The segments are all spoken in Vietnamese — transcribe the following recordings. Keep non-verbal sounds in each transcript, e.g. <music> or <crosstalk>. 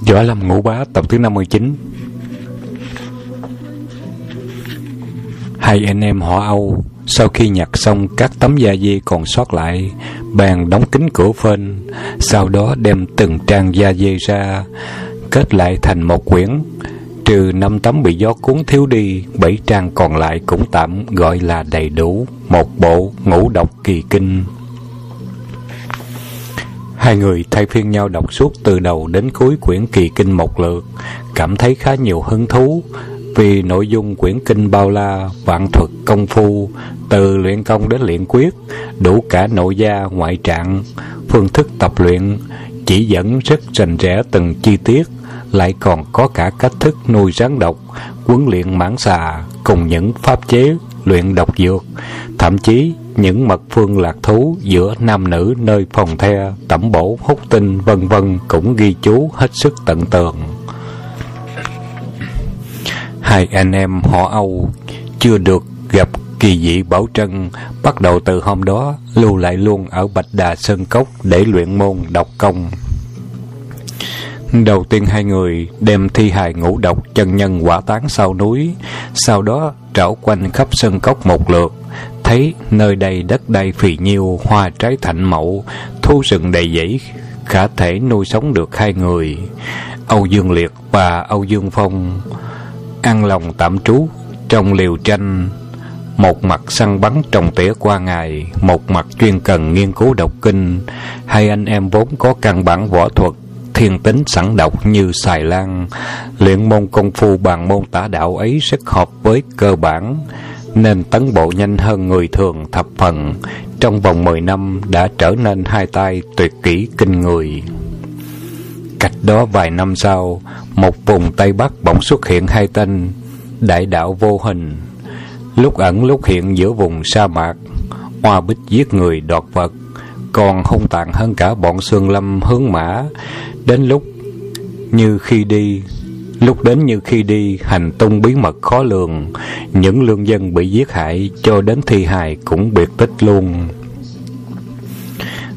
Võ Lâm Ngũ Bá, tập thứ 59 Hai anh em họ Âu, Sau khi nhặt xong các tấm da dê còn sót lại, bàn đóng kín cửa phên, Sau đó đem từng trang da dê ra, Kết lại thành một quyển. Trừ năm tấm bị gió cuốn thiếu đi, Bảy trang còn lại cũng tạm gọi là đầy đủ. Một bộ ngũ độc kỳ kinh. Hai người thay phiên nhau đọc suốt từ đầu đến cuối quyển kỳ kinh một lượt, cảm thấy khá nhiều hứng thú, vì nội dung quyển kinh bao la, vạn thuật công phu, từ luyện công đến luyện quyết, đủ cả nội gia, ngoại trạng, phương thức tập luyện, chỉ dẫn rất rành rẽ từng chi tiết, lại còn có cả cách thức nuôi rắn độc, huấn luyện mãn xà, cùng những pháp chế luyện độc dược, thậm chí những mật phương lạc thú giữa nam nữ nơi phòng the, tẩm bổ, hút tinh, vân vân cũng ghi chú hết sức tận tường. Hai anh em họ Âu chưa được gặp kỳ dị bảo trân, bắt đầu từ hôm đó lưu lại luôn ở Bạch Đà Sơn Cốc để luyện môn độc công. Đầu tiên hai người đem thi hài ngũ độc chân nhân quả tán sau núi, sau đó trảo quanh khắp sân cốc một lượt, thấy nơi đây đất đai phì nhiêu, hoa trái thạnh mậu, thu rừng đầy dãy, khả thể nuôi sống được hai người. Âu Dương Liệt và Âu Dương Phong ăn lòng tạm trú trong liều tranh, một mặt săn bắn trồng tỉa qua ngày, một mặt chuyên cần nghiên cứu độc kinh. Hai anh em vốn có căn bản võ thuật, thiên tính sẵn độc như xài lan. Luyện môn công phu bằng môn tả đạo ấy rất hợp với cơ bản, nên tấn bộ nhanh hơn người thường thập phần. Trong vòng 10 năm đã trở nên hai tay tuyệt kỹ kinh người. Cách đó vài năm sau, một vùng Tây Bắc bỗng xuất hiện hai tên đại đạo vô hình, lúc ẩn lúc hiện giữa vùng sa mạc, hoa bích giết người đoạt vật, còn hung tàn hơn cả bọn Sương Lâm hướng mã. Đến lúc như khi đi, lúc đến như khi đi, hành tung bí mật khó lường, những lương dân bị giết hại cho đến thi hài cũng biệt tích luôn.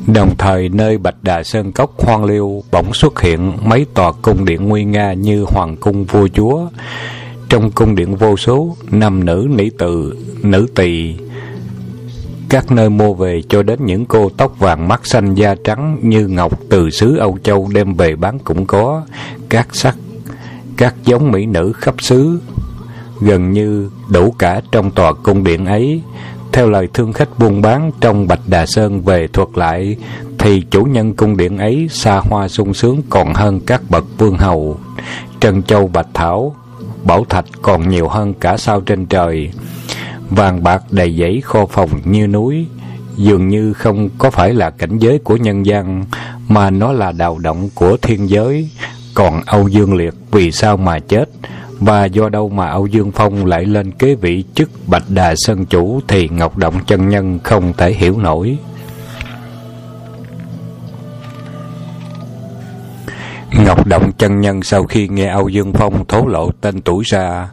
Đồng thời nơi Bạch Đà Sơn Cốc hoang liêu bỗng xuất hiện mấy tòa cung điện nguy nga như hoàng cung vua chúa. Trong cung điện vô số, nam nữ nữ tự, nữ tỳ các nơi mua về cho đến những cô tóc vàng mắt xanh da trắng như ngọc từ xứ Âu Châu đem về bán cũng có, các sắc, các giống mỹ nữ khắp xứ, gần như đủ cả trong tòa cung điện ấy. Theo lời thương khách buôn bán trong Bạch Đà Sơn về thuật lại, thì chủ nhân cung điện ấy xa hoa sung sướng còn hơn các bậc vương hầu. Trân Châu Bạch Thảo, Bảo Thạch còn nhiều hơn cả sao trên trời. Vàng bạc đầy dãy kho phòng như núi, dường như không có phải là cảnh giới của nhân gian, mà nó là đào động của thiên giới. Còn Âu Dương Liệt vì sao mà chết? Và do đâu mà Âu Dương Phong lại lên kế vị chức Bạch Đà Sơn Chủ thì Ngọc Động chân nhân không thể hiểu nổi. Ngọc Động chân nhân sau khi nghe Âu Dương Phong thố lộ tên tuổi ra,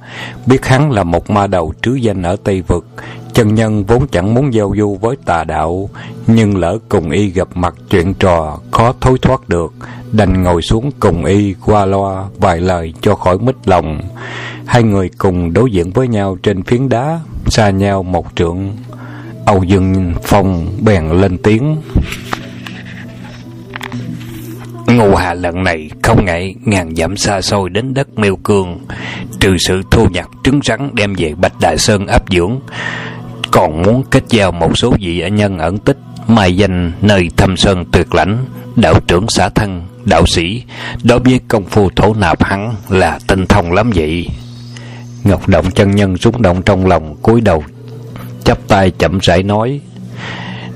biết hắn là một ma đầu trứ danh ở Tây Vực, chân nhân vốn chẳng muốn giao du với tà đạo, nhưng lỡ cùng y gặp mặt chuyện trò, khó thối thoát được, đành ngồi xuống cùng y qua loa vài lời cho khỏi mít lòng. Hai người cùng đối diện với nhau trên phiến đá, xa nhau một trượng. Âu Dương Phong bèn lên tiếng. Ngô Hà lần này không ngại ngàn dặm xa xôi đến đất miêu cương, trừ sự thu nhặt trứng rắn đem về Bạch Đại Sơn áp dưỡng, còn muốn kết giao một số vị nhân ẩn tích, mai danh nơi thâm sơn tuyệt lãnh, đạo trưởng xã thân, đạo sĩ, đối với công phu thổ nạp hắn là tinh thông lắm vậy. Ngọc Động chân nhân xúc động trong lòng, cúi đầu, chắp tay chậm rãi nói,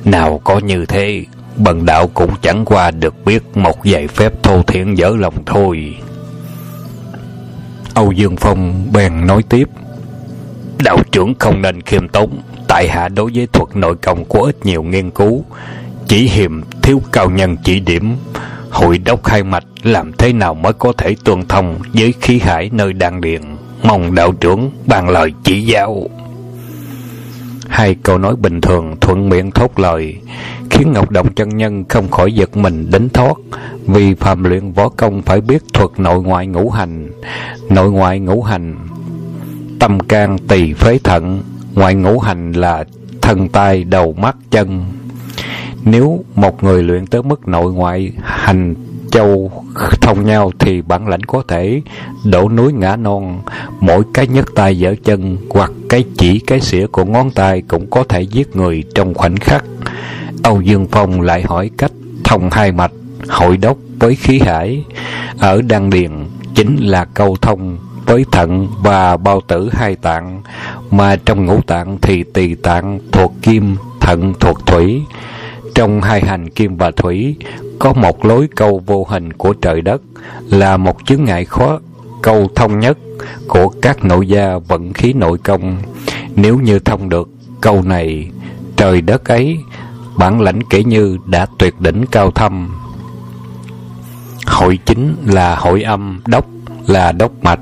nào có như thế, bần đạo cũng chẳng qua được biết một vài phép thô thiển dở lòng thôi. Âu Dương Phong bèn nói tiếp, đạo trưởng không nên khiêm tốn, tại hạ đối với thuật nội công có ít nhiều nghiên cứu, chỉ hiềm thiếu cao nhân chỉ điểm, hội đốc khai mạch làm thế nào mới có thể tương thông với khí hải nơi đan điện mong đạo trưởng bàn lời chỉ giáo. Hai câu nói bình thường thuận miệng thốt lời khiến ngọc động chân nhân không khỏi giật mình đến thoát. Vì phàm luyện võ công phải biết thuật nội ngoại ngũ hành. Nội ngoại ngũ hành tâm can tỳ phế thận ngoại ngũ hành là thân tai đầu mắt, chân. Nếu một người luyện tới mức nội ngoại hành châu thông nhau thì bản lãnh có thể đổ núi ngã non. Mỗi cái nhấc tay dở chân hoặc cái chỉ cái xỉa của ngón tay cũng có thể giết người trong khoảnh khắc. Âu dương phong lại hỏi cách thông hai mạch, hội đốc với khí hải. Ở đan điền chính là câu thông với thận và bao tử hai tạng, mà trong ngũ tạng thì tỳ tạng thuộc kim, thận thuộc thủy. Trong hai hành kim và thủy, có một lối câu vô hình của trời đất, là một chướng ngại khó, câu thông nhất của các nội gia vận khí nội công. Nếu như thông được câu này, trời đất ấy, bản lãnh kể như đã tuyệt đỉnh cao thâm. Hội chính là hội âm, đốc là đốc mạch.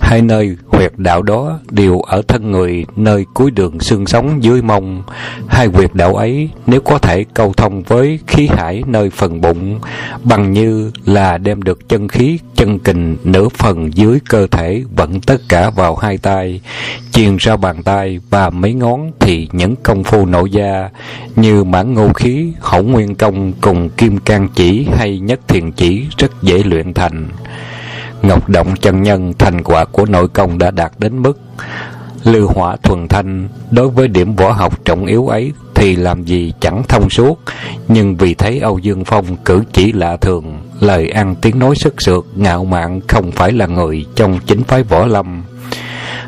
Hai nơi huyệt đạo đó đều ở thân người nơi cuối đường xương sống dưới mông. Hai huyệt đạo ấy nếu có thể câu thông với khí hải nơi phần bụng, bằng như là đem được chân khí, chân kình nửa phần dưới cơ thể vẫn tất cả vào hai tay, truyền ra bàn tay và mấy ngón thì những công phu nội gia như mãn ngô khí hậu nguyên công cùng kim can chỉ hay nhất thiền chỉ rất dễ luyện thành. Ngọc Động chân nhân, thành quả của nội công đã đạt đến mức lưu hỏa thuần thanh. Đối với điểm võ học trọng yếu ấy thì làm gì chẳng thông suốt, nhưng vì thấy Âu Dương Phong cử chỉ lạ thường, lời ăn tiếng nói sức sượt, ngạo mạn không phải là người trong chính phái võ lâm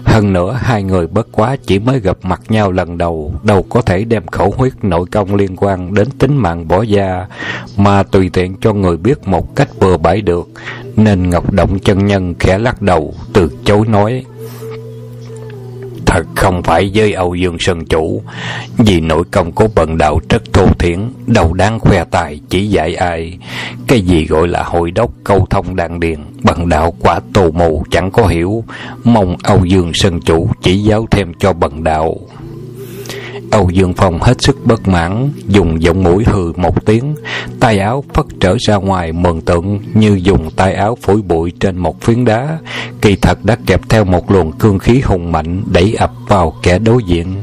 hơn nữa, hai người bất quá chỉ mới gặp mặt nhau lần đầu, đâu có thể đem khẩu huyết nội công liên quan đến tính mạng bỏ gia, mà tùy tiện cho người biết một cách bừa bãi được. Nên ngọc động chân nhân khẽ lắc đầu, từ chối nói thật không phải với Âu Dương Sơn Chủ, Vì nội công của bần đạo rất thô thiển Đâu đáng khoe tài chỉ dạy ai. Cái gì gọi là hội đốc câu thông đàn điền, Bần đạo quả tù mù chẳng có hiểu. Mong Âu Dương Sơn Chủ chỉ giáo thêm cho bần đạo. Âu Dương Phong hết sức bất mãn, dùng giọng mũi hừ một tiếng, tay áo phất trở ra ngoài mừng tượng như dùng tay áo phủi bụi trên một phiến đá, kỳ thật đã kẹp theo một luồng cương khí hùng mạnh đẩy ập vào kẻ đối diện.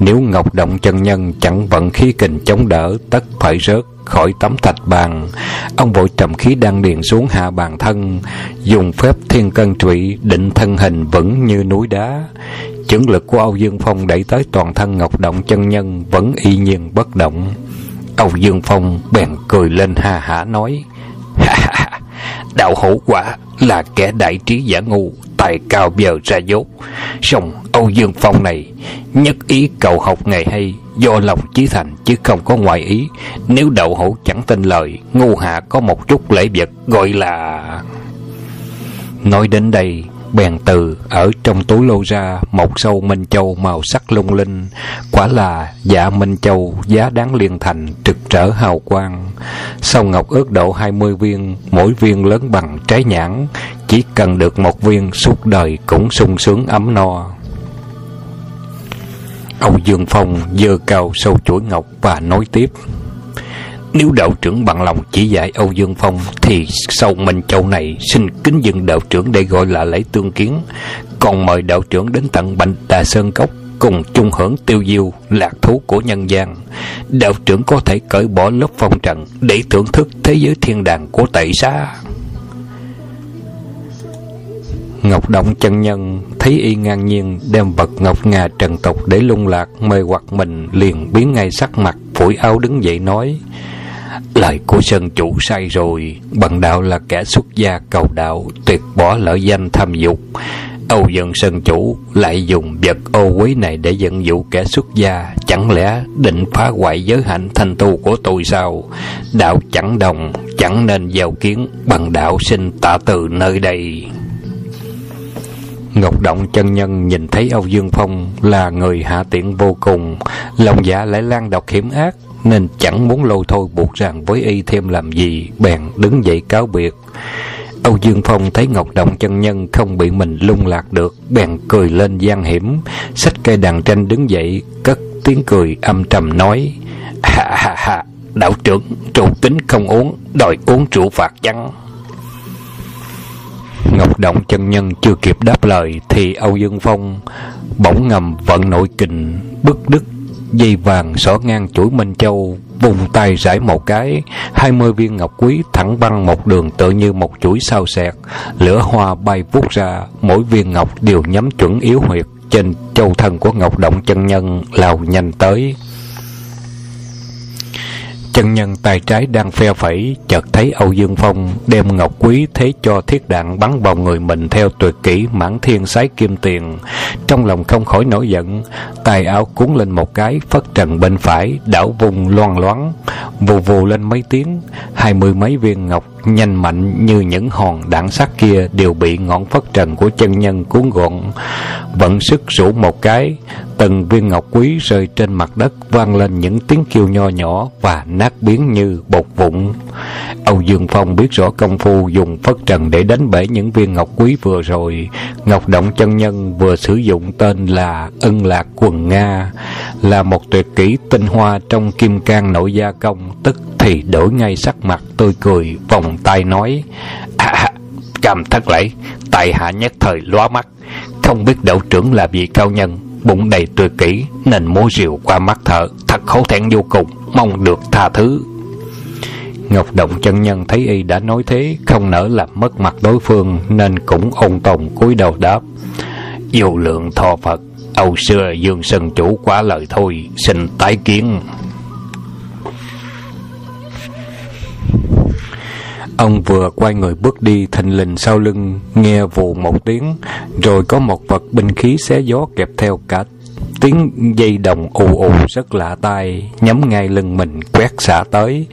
Nếu Ngọc Động chân nhân chẳng vận khí kình chống đỡ, tất phải rớt khỏi tấm thạch bàn. Ông vội trầm khí đăng điền xuống hạ bàn thân, dùng phép thiên cân trụy định thân hình vững như núi đá. Chưởng lực của Âu Dương Phong đẩy tới toàn thân Ngọc Động chân nhân vẫn y nhiên bất động. Âu Dương Phong bèn cười lên ha hả nói: đạo hữu quả là kẻ đại trí giả ngu, tài cao bờ ra dốt. Song Âu Dương Phong này nhất ý cầu học ngày hay, do lòng chí thành chứ không có ngoại ý. Nếu đạo hữu chẳng tin lời, ngu hạ có một chút lễ vật gọi là Nói đến đây, bèn từ ở trong túi lô ra, một sâu minh châu màu sắc lung linh, quả là dạ minh châu giá đáng liên thành, trực trở hào quang. Sâu ngọc ước độ hai mươi viên, mỗi viên lớn bằng trái nhãn, chỉ cần được một viên suốt đời cũng sung sướng ấm no. Âu Dương Phong dơ cao sâu chuỗi ngọc và nói tiếp nếu đạo trưởng bằng lòng chỉ dạy Âu Dương Phong, Thì sau Minh Châu này, Xin kính dừng đạo trưởng để gọi là lễ tương kiến. Còn mời đạo trưởng đến tận Bạch Đà Sơn Cốc, Cùng chung hưởng tiêu diêu, Lạc thú của nhân gian. Đạo trưởng có thể cởi bỏ lớp phong trần Để thưởng thức thế giới thiên đàng của tẩy xá Ngọc Động chân nhân thấy y ngang nhiên, đem vật ngọc ngà trần tục để lung lạc, mê hoặc mình, liền biến ngay sắc mặt, phủi áo đứng dậy nói Lời của Sơn Chủ sai rồi Bằng đạo là kẻ xuất gia cầu đạo Tuyệt bỏ lợi danh tham dục. Âu dân Sơn Chủ lại dùng vật ô quý này để dẫn dụ kẻ xuất gia. Chẳng lẽ định phá hoại giới hạnh thanh tu của tôi sao? Đạo chẳng đồng Chẳng nên giao kiến Bằng đạo xin tạ từ nơi đây. Ngọc Động chân nhân nhìn thấy Âu Dương Phong là người hạ tiện vô cùng, lòng dạ lại lan độc hiểm ác, nên chẳng muốn lâu thôi buộc rằng với y thêm làm gì, bèn đứng dậy cáo biệt. Âu Dương Phong thấy Ngọc Động chân nhân không bị mình lung lạc được, bèn cười lên gian hiểm, xách cây đàn tranh đứng dậy, cất tiếng cười âm trầm nói: "Ha ha ha, đạo trưởng, trụ tính không uống, đòi uống rượu phạt chăng?" Ngọc Động chân nhân chưa kịp đáp lời thì Âu Dương Phong bỗng ngầm vận nội kình bức đứt dây vàng xỏ ngang chuỗi Minh Châu, vùng tay rải một cái. Hai mươi viên ngọc quý thẳng băng một đường tự như một chuỗi sao xẹt lửa hoa bay vút ra, mỗi viên ngọc đều nhắm chuẩn yếu huyệt. Trên châu thân của ngọc động chân nhân lao nhanh tới chân nhân tay trái đang phe phẩy, chợt thấy âu dương phong đem ngọc quý thế cho thiết đạn bắn vào người mình theo tuyệt kỹ mãn thiên sái kim tiền. Trong lòng không khỏi nổi giận, tay áo cuốn lên một cái, phất trần bên phải, đảo vùng loan loáng. Vù vù lên mấy tiếng, hai mươi mấy viên ngọc nhanh mạnh như những hòn đạn sắt kia đều bị ngọn phất trần của chân nhân cuốn gọn. Vận sức rủ một cái, từng viên ngọc quý rơi trên mặt đất vang lên những tiếng kêu nho nhỏ và nát biến như bột vụn. Âu dương phong biết rõ công phu dùng phất trần để đánh bể những viên ngọc quý vừa rồi. Ngọc động chân nhân vừa sử dụng tên là ân lạc quần nga, là một tuyệt kỹ tinh hoa trong kim cang nội gia công, tức thì đổi ngay sắc mặt tươi cười vòng tay nói à, cầm thất lễ tại hạ nhất thời lóa mắt. Không biết đạo trưởng là vị cao nhân bụng đầy tuyệt kỹ nên múa rượu qua mắt thở thật khổ thẹn vô cùng mong được tha thứ. Ngọc Động chân nhân thấy y đã nói thế Không nỡ làm mất mặt đối phương Nên cũng ôn tồn cúi đầu đáp Dù lượng thọ Phật Âu xưa Dương Sơn Chủ quá lời thôi Xin tái kiến. Ông vừa quay người bước đi thình lình sau lưng Nghe vù một tiếng Rồi có một vật binh khí xé gió kẹp theo cả tiếng dây đồng ù ù rất lạ tai nhắm ngay lưng mình quét xả tới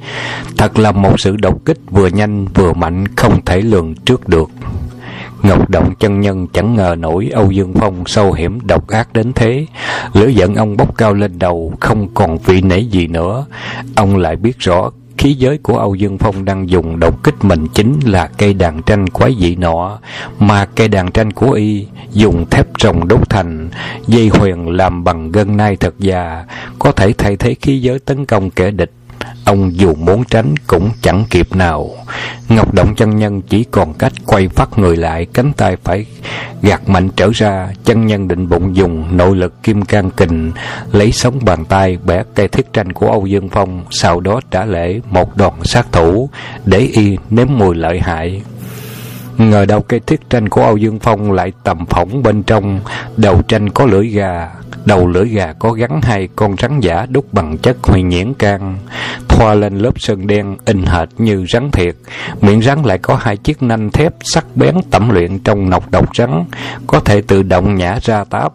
thật là một sự đột kích vừa nhanh vừa mạnh không thể lường trước được Ngọc Động chân nhân chẳng ngờ nổi Âu Dương Phong sâu hiểm độc ác đến thế. Lửa giận ông bốc cao lên đầu, không còn vị nể gì nữa. Ông lại biết rõ khí giới của Âu Dương Phong đang dùng độc kích mình chính là cây đàn tranh quái dị nọ, mà cây đàn tranh của y dùng thép rồng đúc thành, dây huyền làm bằng gân nai thật già, có thể thay thế khí giới tấn công kẻ địch. Ông dù muốn tránh cũng chẳng kịp nào. Ngọc Động chân nhân chỉ còn cách quay phát người lại, Cánh tay phải gạt mạnh trở ra. Chân nhân định bụng dùng nội lực kim can kình, Lấy sống bàn tay bẻ cây thiết tranh của Âu Dương Phong. Sau đó trả lễ một đòn sát thủ Để y nếm mùi lợi hại. Ngờ đâu cây thiết tranh của Âu Dương Phong lại tầm phỏng bên trong. Đầu tranh có lưỡi gà, Đầu lưỡi gà có gắn hai con rắn giả đúc bằng chất huy nhuyễn can. Thoa lên lớp sơn đen, in hệt như rắn thiệt. Miệng rắn lại có hai chiếc nanh thép sắc bén tẩm luyện trong nọc độc rắn. Có thể tự động nhả ra táp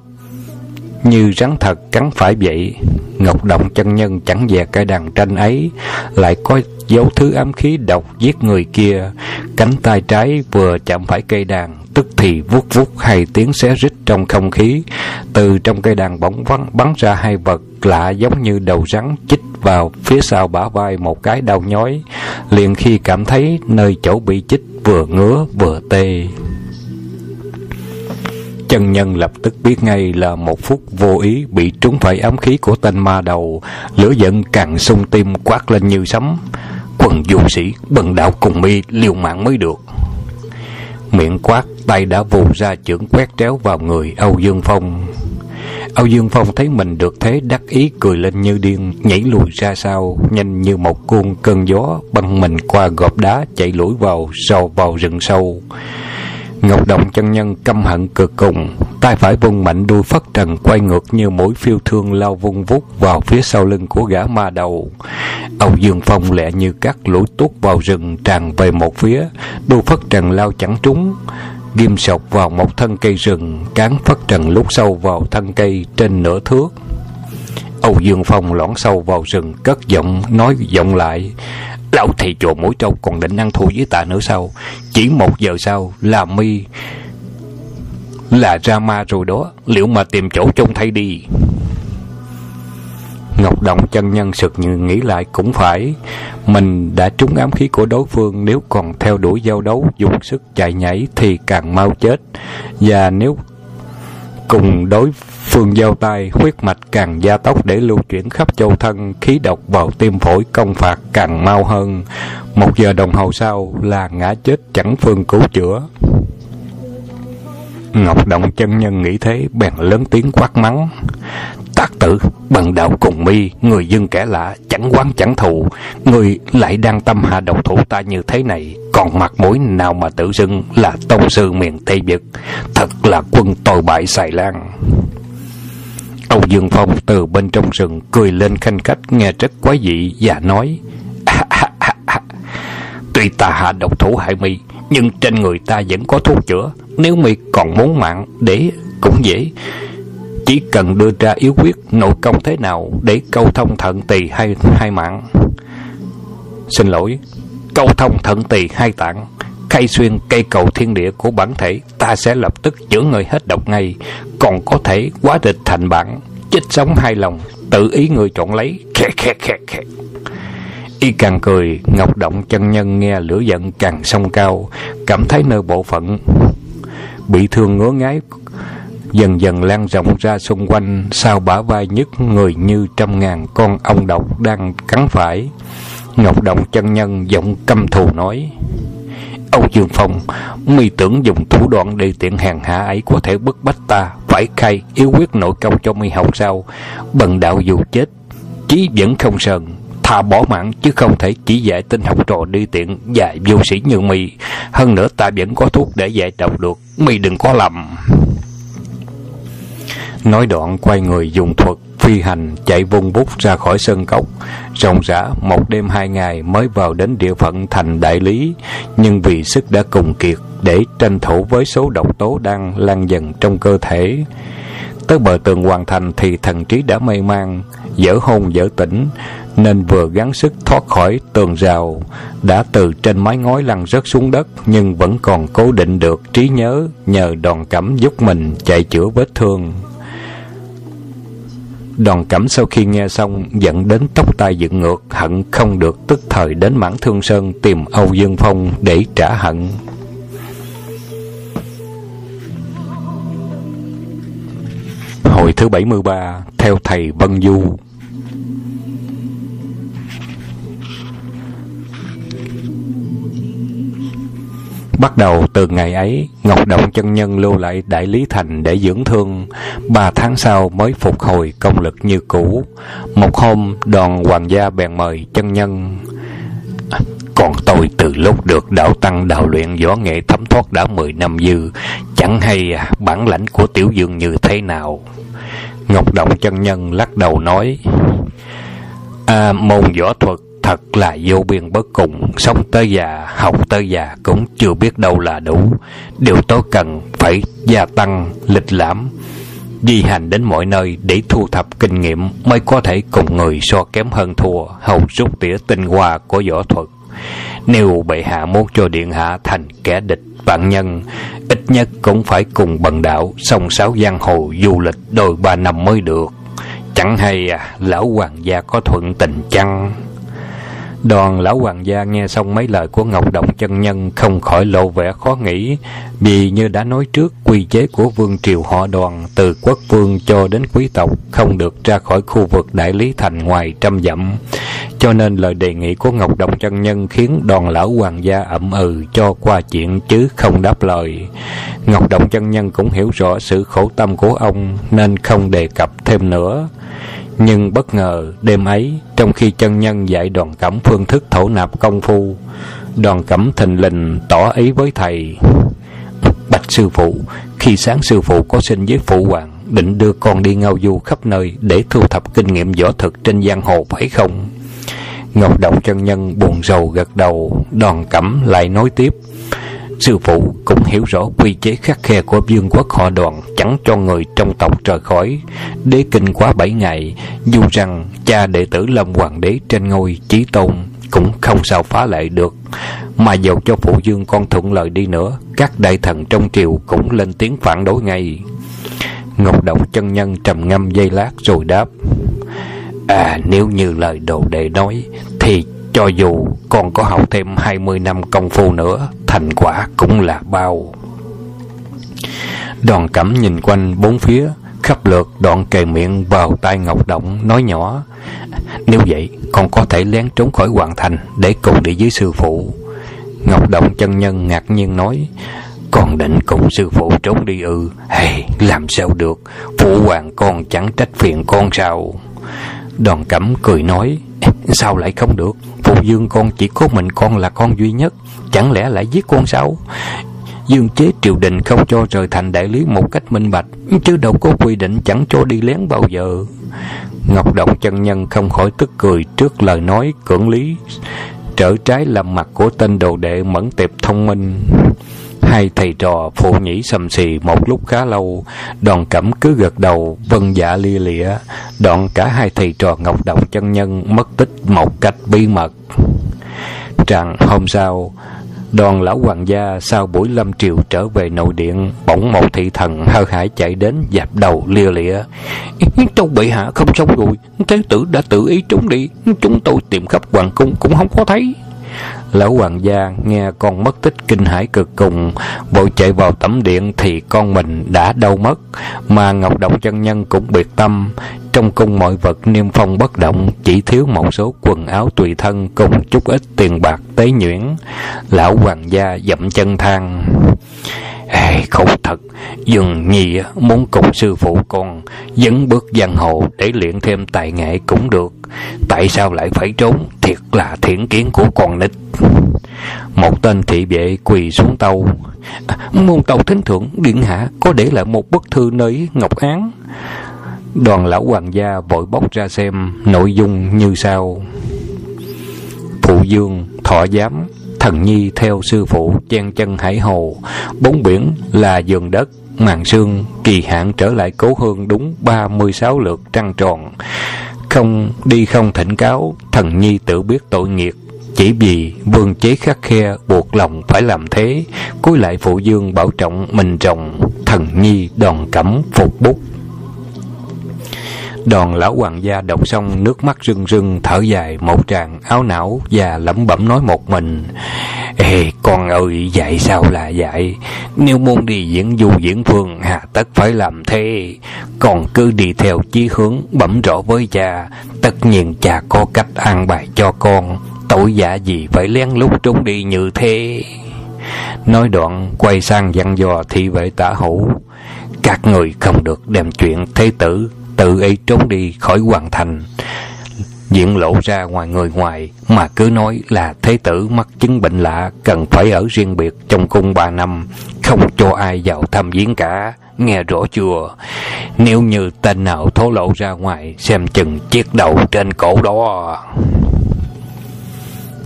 như rắn thật cắn phải vậy ngọc động chân nhân chẳng dè cây đàn tranh ấy, lại có dấu thứ ám khí độc giết người kia. Cánh tay trái vừa chạm phải cây đàn, tức thì vuốt vuốt hai tiếng xé rít trong không khí. Từ trong cây đàn bỗng vắng bắn ra hai vật lạ giống như đầu rắn chích vào phía sau bả vai một cái đau nhói. Liền khi cảm thấy nơi chỗ bị chích vừa ngứa vừa tê chân nhân lập tức biết ngay là một phút vô ý bị trúng phải ám khí của tên ma đầu. Lửa giận càng sung tim quát lên như sấm. Quần du sĩ, bần đạo cùng mi liều mạng mới được. Miệng quát, tay đã vù ra chưởng quét tréo vào người âu dương phong. Âu dương phong thấy mình được thế, đắc ý cười lên như điên, nhảy lùi ra sau, nhanh như một cuồng cơn gió băng mình qua gọp đá chạy lủi vào sâu vào rừng sâu. Ngọc Động chân nhân căm hận cực cùng, tay phải vung mạnh đuôi phất trần quay ngược như mũi phiêu thương lao vung vút vào phía sau lưng của gã ma đầu. Âu Dương Phong lẹ như cắt lũ tuốt vào rừng tràn về một phía, đuôi phất trần lao chẳng trúng. Ghim sọc vào một thân cây rừng, cán phất trần lúc sâu vào thân cây trên nửa thước. Âu Dương Phong lõn sâu vào rừng, cất giọng, nói giọng lại. Lão thầy chùa mũi trâu còn định ăn thua với ta nữa sao chỉ một giờ sau là mi, Là ra ma rồi đó. Liệu mà tìm chỗ trông thay đi? Ngọc Động chân nhân sực như nghĩ lại, cũng phải. Mình đã trúng ám khí của đối phương, Nếu còn theo đuổi giao đấu, Dùng sức chạy nhảy thì càng mau chết. Và nếu cùng đối phương giao tay, huyết mạch càng gia tốc để lưu chuyển khắp châu thân, khí độc vào tim phổi công phạt càng mau hơn. Một giờ đồng hồ sau là ngã chết chẳng phương cứu chữa. Ngọc động chân nhân nghĩ thế, bèn lớn tiếng quát mắng. Tác tử, bần đạo cùng mi, người dân kẻ lạ, chẳng quán chẳng thù. Người lại đang tâm hạ độc thủ ta như thế này, còn mặt mũi nào mà tự xưng là tông sư miền tây vực thật là quân tồi bại xài lan âu dương phong từ bên trong rừng cười lên khanh khách, nghe rất quái dị và nói tuy ta hạ độc thủ hại mi, nhưng trên người ta vẫn có thuốc chữa. Nếu mi còn muốn mạng để cũng dễ. Chỉ cần đưa ra yếu quyết, nội công thế nào để câu thông thận tỳ hay hai mạng. Xin lỗi, câu thông thận tỳ hai tạng khai xuyên cây cầu thiên địa của bản thể, ta sẽ lập tức chữa người hết độc ngay. Còn có thể quá địch thành bản, chết sống hai lòng, tự ý người chọn lấy. Khe khe khe khe y càng cười, ngọc động chân nhân nghe lửa giận càng sông cao, cảm thấy nơi bộ phận bị thương ngứa ngáy dần dần lan rộng ra xung quanh sau bả vai nhức người như trăm ngàn con ong độc đang cắn phải. Ngọc động chân nhân giọng căm thù nói âu dương phong, mi tưởng dùng thủ đoạn để tiện hàng hạ ấy có thể bức bách ta phải khai yếu quyết nội công cho mi học sao? Bần đạo dù chết, chí vẫn không sờn. Thà bỏ mạng chứ không thể chỉ dạy tên học trò đi tiện và vô sĩ như mi. Hơn nữa ta vẫn có thuốc để dạy đọc được, mi đừng có lầm. Nói đoạn quay người dùng thuật phi hành chạy vung bút ra khỏi sân cốc. Ròng rã, một đêm hai ngày mới vào đến địa phận thành đại lý, nhưng vì sức đã cùng kiệt để tranh thủ với số độc tố đang lan dần trong cơ thể. Tới bờ tường hoàn thành thì thần trí đã mê man, dở hôn dở tỉnh, nên vừa gắng sức thoát khỏi tường rào, đã từ trên mái ngói lăn rớt xuống đất, nhưng vẫn còn cố định được trí nhớ nhờ đòn cẩm giúp mình chạy chữa vết thương. Đoàn cẩm sau khi nghe xong Dẫn đến tóc tai dựng ngược, Hận không được tức thời đến mãn thương sơn Tìm Âu Dương Phong để trả hận. Hồi thứ 73 Theo thầy Vân Du Bắt đầu từ ngày ấy, Ngọc Động chân nhân lưu lại Đại Lý Thành để dưỡng thương. Ba tháng sau mới phục hồi công lực như cũ. Một hôm, đoàn hoàng gia bèn mời chân nhân. Còn tôi từ lúc được đạo tăng đạo luyện võ nghệ thấm thoát đã mười năm dư, chẳng hay à, bản lãnh của tiểu dương như thế nào. Ngọc Động chân nhân lắc đầu nói, À, môn võ thuật Thật là vô biên bất cùng, sống tới già, học tới già cũng chưa biết đâu là đủ. Điều tôi cần phải gia tăng lịch lãm, di hành đến mọi nơi để thu thập kinh nghiệm mới có thể cùng người so kém hơn thua, hầu rút tỉa tinh hoa của võ thuật. Nếu bệ hạ muốn cho điện hạ thành kẻ địch vạn nhân, ít nhất cũng phải cùng bần đạo song sáu giang hồ du lịch đôi ba năm mới được. Chẳng hay à, lão hoàng gia có thuận tình chăng? Đoàn lão hoàng gia nghe xong mấy lời của Ngọc Động chân nhân không khỏi lộ vẻ khó nghĩ, vì như đã nói trước, quy chế của vương triều họ đoàn từ quốc vương cho đến quý tộc không được ra khỏi khu vực đại lý thành ngoài trăm dặm. Cho nên lời đề nghị của Ngọc Động chân nhân khiến đoàn lão hoàng gia ậm ừ cho qua chuyện chứ không đáp lời. Ngọc Động chân nhân cũng hiểu rõ sự khổ tâm của ông nên không đề cập thêm nữa. Nhưng bất ngờ, đêm ấy, Trong khi chân nhân dạy đoàn cẩm phương thức thổ nạp công phu, Đoàn cẩm thình lình tỏ ý với thầy, Bạch sư phụ, Khi sáng sư phụ có xin với phụ hoàng, Định đưa con đi ngao du khắp nơi Để thu thập kinh nghiệm võ thực trên giang hồ phải không? Ngọc Động chân nhân buồn rầu gật đầu, Đoàn cẩm lại nói tiếp Sư phụ cũng hiểu rõ quy chế khắc khe của vương quốc họ đoàn chẳng cho người trong tộc rời khỏi. Đế kinh quá bảy ngày, dù rằng cha đệ tử Lâm Hoàng đế trên ngôi chí tôn cũng không sao phá lệ được. Mà dầu cho phụ dương con thuận lợi đi nữa, các đại thần trong triều cũng lên tiếng phản đối ngay. Ngọc Động chân nhân trầm ngâm dây lát rồi đáp. À nếu như lời đồ đệ nói Thì cho dù con có học thêm 20 năm công phu nữa, Thành quả cũng là bao. Đoàn cẩm nhìn quanh bốn phía, Khắp lượt đoạn kề miệng vào tai Ngọc Động, Nói nhỏ, Nếu vậy, con có thể lén trốn khỏi hoàng thành Để cùng đi với sư phụ. Ngọc Động chân nhân ngạc nhiên nói, Con định cùng sư phụ trốn đi ư? Hay làm sao được? Phụ hoàng con chẳng trách phiền con sao? Đoàn cẩm cười nói Sao lại không được? Phụ dương con chỉ có mình con là con duy nhất. Chẳng lẽ lại giết con sao? Dương chế triều đình không cho rời thành đại lý một cách minh bạch, Chứ đâu có quy định chẳng cho đi lén bao giờ. Ngọc Động chân nhân không khỏi tức cười trước lời nói cưỡng lý. Trở trái làm mặt của tên đồ đệ mẫn tiệp thông minh. Hai thầy trò phụ nhĩ sầm xì một lúc khá lâu. Đoàn cẩm cứ gật đầu vân dạ lia lịa. Đoạn cả hai thầy trò Ngọc Động chân nhân mất tích một cách bí mật. Rằng hôm sau, Đoàn lão hoàng gia sau buổi lâm triều trở về nội điện, Bỗng một thị thần hơ hải chạy đến dạp đầu lia lịa. <laughs> Châu bệ hạ không xong rồi, Thế tử đã tự ý trốn đi, Chúng tôi tìm khắp hoàng cung cũng không có thấy. Lão hoàng gia nghe con mất tích kinh hãi cực cùng, Vội chạy vào tẩm điện thì con mình đã đâu mất, Mà Ngọc Động chân nhân cũng biệt tâm. Trong cung mọi vật, niêm phong bất động, Chỉ thiếu một số quần áo tùy thân Cùng chút ít tiền bạc tế nhuyễn. Lão hoàng gia dậm chân thang. Ê, khổ thật. Dường nhi muốn cùng sư phụ con Dẫn bước giang hồ Để luyện thêm tài nghệ cũng được. Tại sao lại phải trốn? Thiệt là thiện kiến của con nít. Một tên thị vệ quỳ xuống tàu. À, Môn tàu thính thượng Điện hạ có để lại một bức thư nơi Ngọc Án. Đoàn lão hoàng gia vội bóc ra xem Nội dung như sau. Phụ dương thọ giám thần nhi theo sư phụ chen chân hải hồ. Bốn biển là giường đất, màn sương kỳ hạn trở lại cố hương đúng ba mươi sáu lượt trăng tròn. Không đi không thỉnh cáo, thần nhi tự biết tội nghiệp. Chỉ vì vương chế khắc khe buộc lòng phải làm thế cúi lại phụ dương bảo trọng mình rồng. Thần nhi đòn cẩm phục bút. Đoàn lão hoàng gia đọc xong, nước mắt rưng rưng, thở dài một tràng, áo não và lẩm bẩm nói một mình. Ê, con ơi, dạy sao là dạy? Nếu muốn đi diễn du diễn phương, hà tất phải làm thế. Còn cứ đi theo chí hướng, bẩm rõ với cha, Tất nhiên cha có cách an bài cho con. Tội dạ gì phải lén lút trốn đi như thế? Nói đoạn, quay sang dặn dò thị vệ tả hữu. Các người không được đem chuyện thế tử tự ý trốn đi khỏi hoàng thành. Diện lộ ra ngoài người ngoài, mà cứ nói là thế tử mắc chứng bệnh lạ cần phải ở riêng biệt trong cung ba năm, không cho ai vào thăm viếng cả. Nghe rõ chưa? Nếu như tên nào thố lộ ra ngoài, xem chừng chiếc đầu trên cổ đó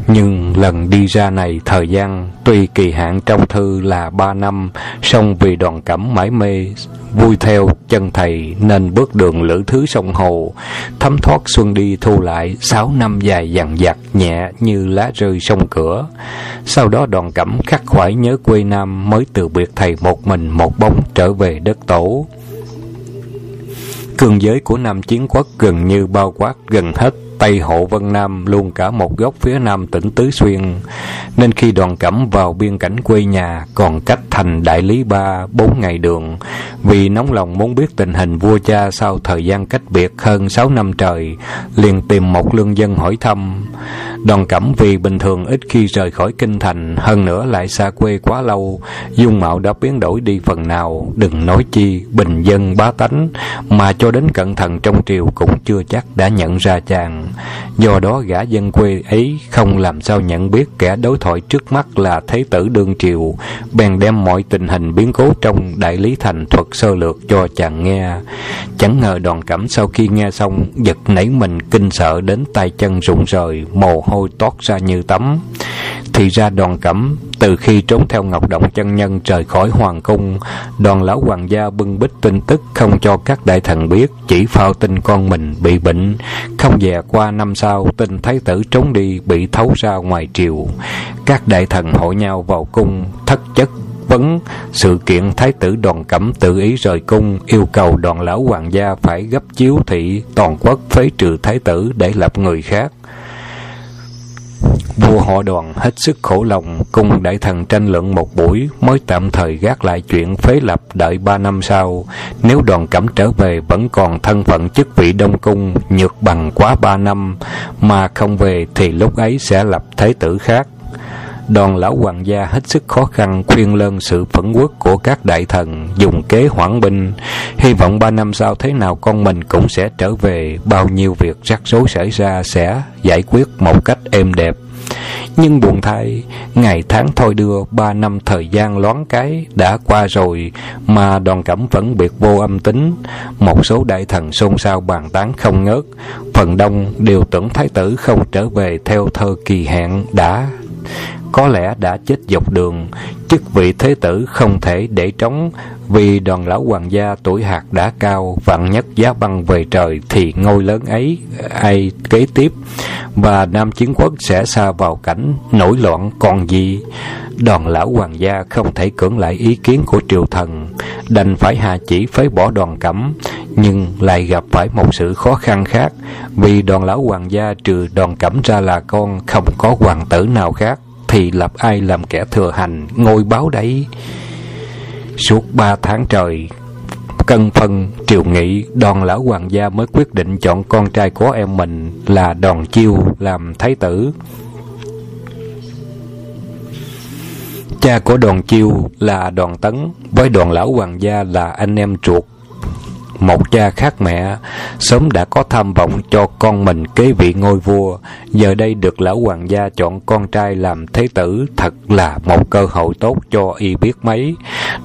nhưng lần đi ra này, thời gian tuy kỳ hạn trong thư là ba năm, song vì đoàn cẩm mãi mê, vui theo chân thầy nên bước đường lữ thứ sông hồ, thấm thoát xuân đi thu lại sáu năm dài dằn dặt nhẹ như lá rơi sông cửa. Sau đó đoàn cẩm khắc khoải nhớ quê nam mới từ biệt thầy một mình một bóng trở về đất tổ. Cương giới của nam chiến quốc gần như bao quát gần hết Tây Hộ Vân Nam luôn cả một góc phía nam tỉnh Tứ Xuyên, nên khi đoàn cẩm vào biên cảnh quê nhà còn cách thành Đại Lý Ba bốn ngày đường, vì nóng lòng muốn biết tình hình vua cha sau thời gian cách biệt hơn sáu năm trời, liền tìm một lương dân hỏi thăm. Đoàn cẩm vì bình thường ít khi rời khỏi kinh thành, hơn nữa lại xa quê quá lâu, dung mạo đã biến đổi đi phần nào, đừng nói chi bình dân bá tánh, mà cho đến cẩn thận trong triều cũng chưa chắc đã nhận ra chàng. Do đó gã dân quê ấy không làm sao nhận biết kẻ đối thoại trước mắt là Thế tử Đương Triều, bèn đem mọi tình hình biến cố trong Đại Lý Thành thuật sơ lược cho chàng nghe. Chẳng ngờ đoàn cẩm sau khi nghe xong, giật nảy mình kinh sợ đến tay chân rụng rời, mồ hôi toát ra như tắm. Thì ra đoàn cẩm từ khi trốn theo Ngọc Động chân nhân rời khỏi hoàng cung, đoàn lão hoàng gia bưng bít tin tức không cho các đại thần biết, chỉ phao tin con mình bị bệnh, không dè qua năm sau tin thái tử trốn đi bị thấu ra ngoài triều. Các đại thần hội nhau vào cung, thất chất vấn sự kiện thái tử đoàn cẩm tự ý rời cung yêu cầu đoàn lão hoàng gia phải gấp chiếu thị toàn quốc phế trừ thái tử để lập người khác Vua họ đoàn hết sức khổ lòng, cùng đại thần tranh luận một buổi mới tạm thời gác lại chuyện phế lập đợi ba năm sau. Nếu đoàn cẩm trở về vẫn còn thân phận chức vị đông cung, nhược bằng quá ba năm, mà không về thì lúc ấy sẽ lập thế tử khác. Đoàn lão hoàng gia hết sức khó khăn khuyên lơn sự phẫn quốc của các đại thần dùng kế hoãn binh. Hy vọng ba năm sau thế nào con mình cũng sẽ trở về, bao nhiêu việc rắc rối xảy ra sẽ giải quyết một cách êm đẹp. Nhưng buồn thay, ngày tháng thôi đưa, ba năm thời gian loáng cái đã qua rồi, mà đoàn cẩm vẫn biệt vô âm tính. Một số đại thần xôn xao bàn tán không ngớt, phần đông đều tưởng thái tử không trở về theo thơ kỳ hẹn đã có lẽ đã chết dọc đường. Chức vị thế tử không thể để trống, vì đoàn lão hoàng gia tuổi hạt đã cao, vạn nhất giá băng về trời thì ngôi lớn ấy, ai kế tiếp? Và nam chiến quốc sẽ xa vào cảnh nổi loạn, còn gì? Đoàn lão hoàng gia không thể cưỡng lại ý kiến của triều thần, đành phải hạ chỉ phế bỏ đoàn cẩm. Nhưng lại gặp phải một sự khó khăn khác, vì đoàn lão hoàng gia trừ đoàn cẩm ra là con không có hoàng tử nào khác thì lập ai làm kẻ thừa hành. Ngôi báo đấy suốt ba tháng trời, cân phân, triều nghị, đoàn lão hoàng gia mới quyết định chọn con trai của em mình là đoàn chiêu làm thái tử. Cha của đoàn chiêu là đoàn tấn, với đoàn lão hoàng gia là anh em ruột một cha khác mẹ sớm đã có tham vọng cho con mình kế vị ngôi vua. Giờ đây được lão hoàng gia chọn con trai làm thế tử thật là một cơ hội tốt cho y biết mấy.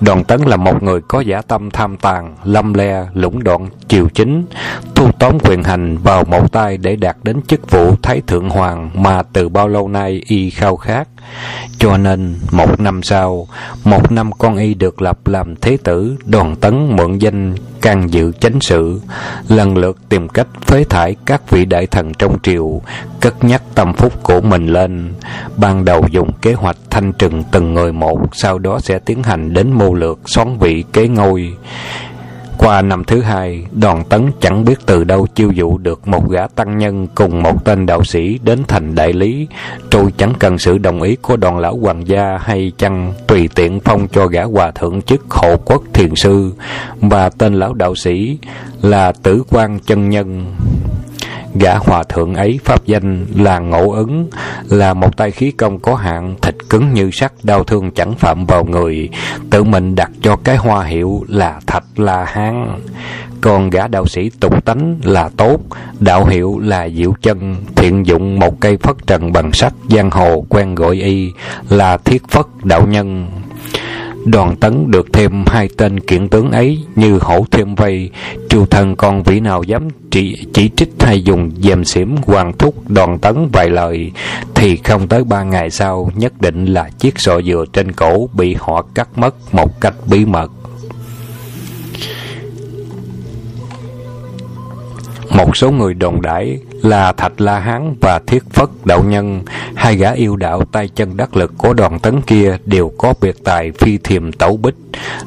Đoàn tấn là một người có giả tâm tham tàn lâm le, lũng đoạn, triều chính, thu tóm quyền hành vào một tay để đạt đến chức vụ thái thượng hoàng mà từ bao lâu nay y khao khát cho nên một năm sau, một năm con y được lập làm thế tử, đoàn tấn mượn danh can dự chánh sự, lần lượt tìm cách phế thải các vị đại thần trong triều, cất nhắc tâm phúc của mình lên. Ban đầu dùng kế hoạch thanh trừng từng người một, sau đó sẽ tiến hành đến mưu lược xoắn vị kế ngôi qua năm thứ hai, đoàn tấn chẳng biết từ đâu chiêu dụ được một gã tăng nhân cùng một tên đạo sĩ đến thành đại lý, tôi chẳng cần sự đồng ý của đoàn lão hoàng gia hay chăng tùy tiện phong cho gã hòa thượng chức hộ quốc thiền sư. Và tên lão đạo sĩ là tử quan chân nhân. Gã hòa thượng ấy pháp danh là Ngộ Ứng, là một tay khí công có hạn, thịt cứng như sắt, đau thương chẳng phạm vào người, tự mình đặt cho cái hoa hiệu là Thạch La Hán. Còn gã đạo sĩ tục tánh là tốt, đạo hiệu là Diệu Chân, thiện dụng một cây phất trần bằng sắt, giang hồ quen gọi y là Thiết Phất Đạo Nhân. Đoàn tấn được thêm hai tên kiện tướng ấy như hổ thêm vây, triều thần còn vị nào dám chỉ, chỉ trích hay dùng dèm xỉm hoàng thúc đoàn tấn vài lời, thì không tới ba ngày sau nhất định là chiếc sọ dừa trên cổ bị họ cắt mất một cách bí mật. Một số người đồn đãi là Thạch La Hán và Thiết Phất Đạo Nhân, hai gã yêu đạo tay chân đắc lực của đoàn tấn kia đều có biệt tài phi thiềm tẩu bích.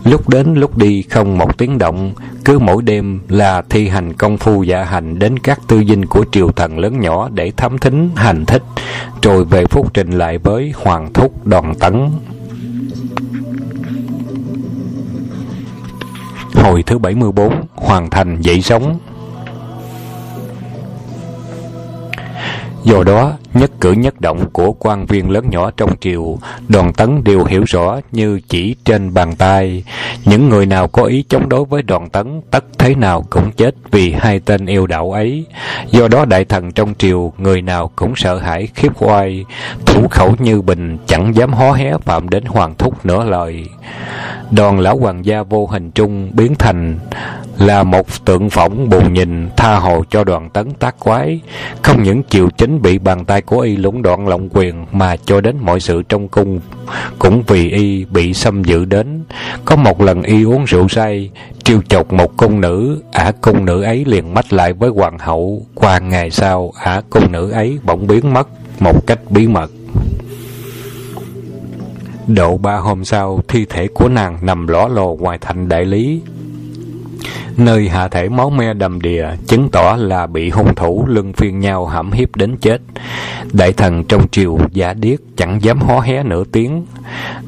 Lúc đến lúc đi không một tiếng động, cứ mỗi đêm là thi hành công phu dạ hành đến các tư dinh của triều thần lớn nhỏ để thám thính, hành thích, rồi về phúc trình lại với Hoàng Thúc đoàn tấn. Hồi thứ 74, Hoàn thành dậy sống Do đó, nhất cử nhất động của quan viên lớn nhỏ trong triều, đoàn tấn đều hiểu rõ như chỉ trên bàn tay. Những người nào có ý chống đối với đoàn tấn, tất thế nào cũng chết vì hai tên yêu đạo ấy. Do đó đại thần trong triều, người nào cũng sợ hãi khiếp oai, thủ khẩu như bình, chẳng dám hó hé phạm đến hoàng thúc nửa lời. Đoàn lão hoàng gia vô hình trung biến thành là một tượng phỏng bù nhìn tha hồ cho đoàn tấn tác quái không những chiều chính bị bàn tay của y lũng đoạn lộng quyền mà cho đến mọi sự trong cung cũng vì y bị xâm dự đến có một lần y uống rượu say trêu chọc một cung nữ ả cung nữ ấy liền mách lại với hoàng hậu qua ngày sau ả cung nữ ấy bỗng biến mất một cách bí mật Độ ba hôm sau, thi thể của nàng nằm lõ lồ ngoài thành đại lý. Nơi hạ thể máu me đầm đìa, chứng tỏ là bị hung thủ lưng phiên nhau hãm hiếp đến chết. Đại thần trong triều giả điếc chẳng dám hó hé nửa tiếng.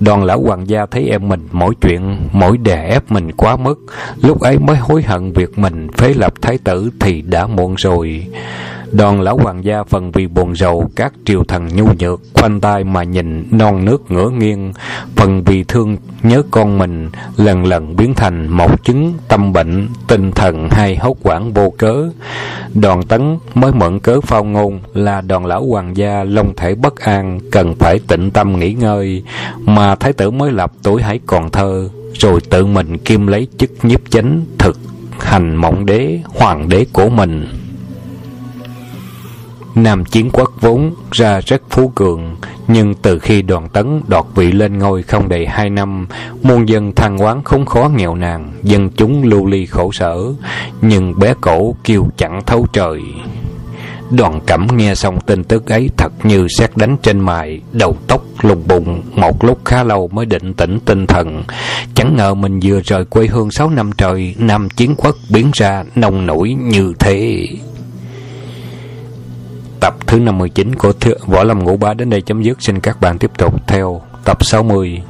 Đoàn lão hoàng gia thấy em mình mỗi chuyện, mỗi đè ép mình quá mức, lúc ấy mới hối hận việc mình phế lập thái tử thì đã muộn rồi. Đoàn lão hoàng gia phần vì buồn rầu các triều thần nhu nhược, khoanh tay mà nhìn non nước ngửa nghiêng, phần vì thương nhớ con mình, lần lần biến thành một chứng tâm bệnh, tinh thần hay hốt quản vô cớ. Đoàn tấn mới mượn cớ phao ngôn là đoàn lão hoàng gia long thể bất an, cần phải tịnh tâm nghỉ ngơi, mà thái tử mới lập tuổi hãy còn thơ, rồi tự mình kim lấy chức nhiếp chánh thực hành mộng đế hoàng đế của mình Nam chiến quốc vốn ra rất phú cường, nhưng từ khi đoàn tấn đoạt vị lên ngôi không đầy hai năm, muôn dân than quán không khó nghèo nàn, dân chúng lưu ly khổ sở, nhưng bé cổ kêu chẳng thấu trời. Đoàn cẩm nghe xong tin tức ấy thật như xét đánh trên mài, đầu tóc lùng bùng, một lúc khá lâu mới định tĩnh tinh thần. Chẳng ngờ mình vừa rời quê hương sáu năm trời, Nam chiến quốc biến ra nông nổi như thế. Tập thứ 59 của Võ Lâm Ngũ Bá đến đây chấm dứt. Xin các bạn tiếp tục theo tập 60.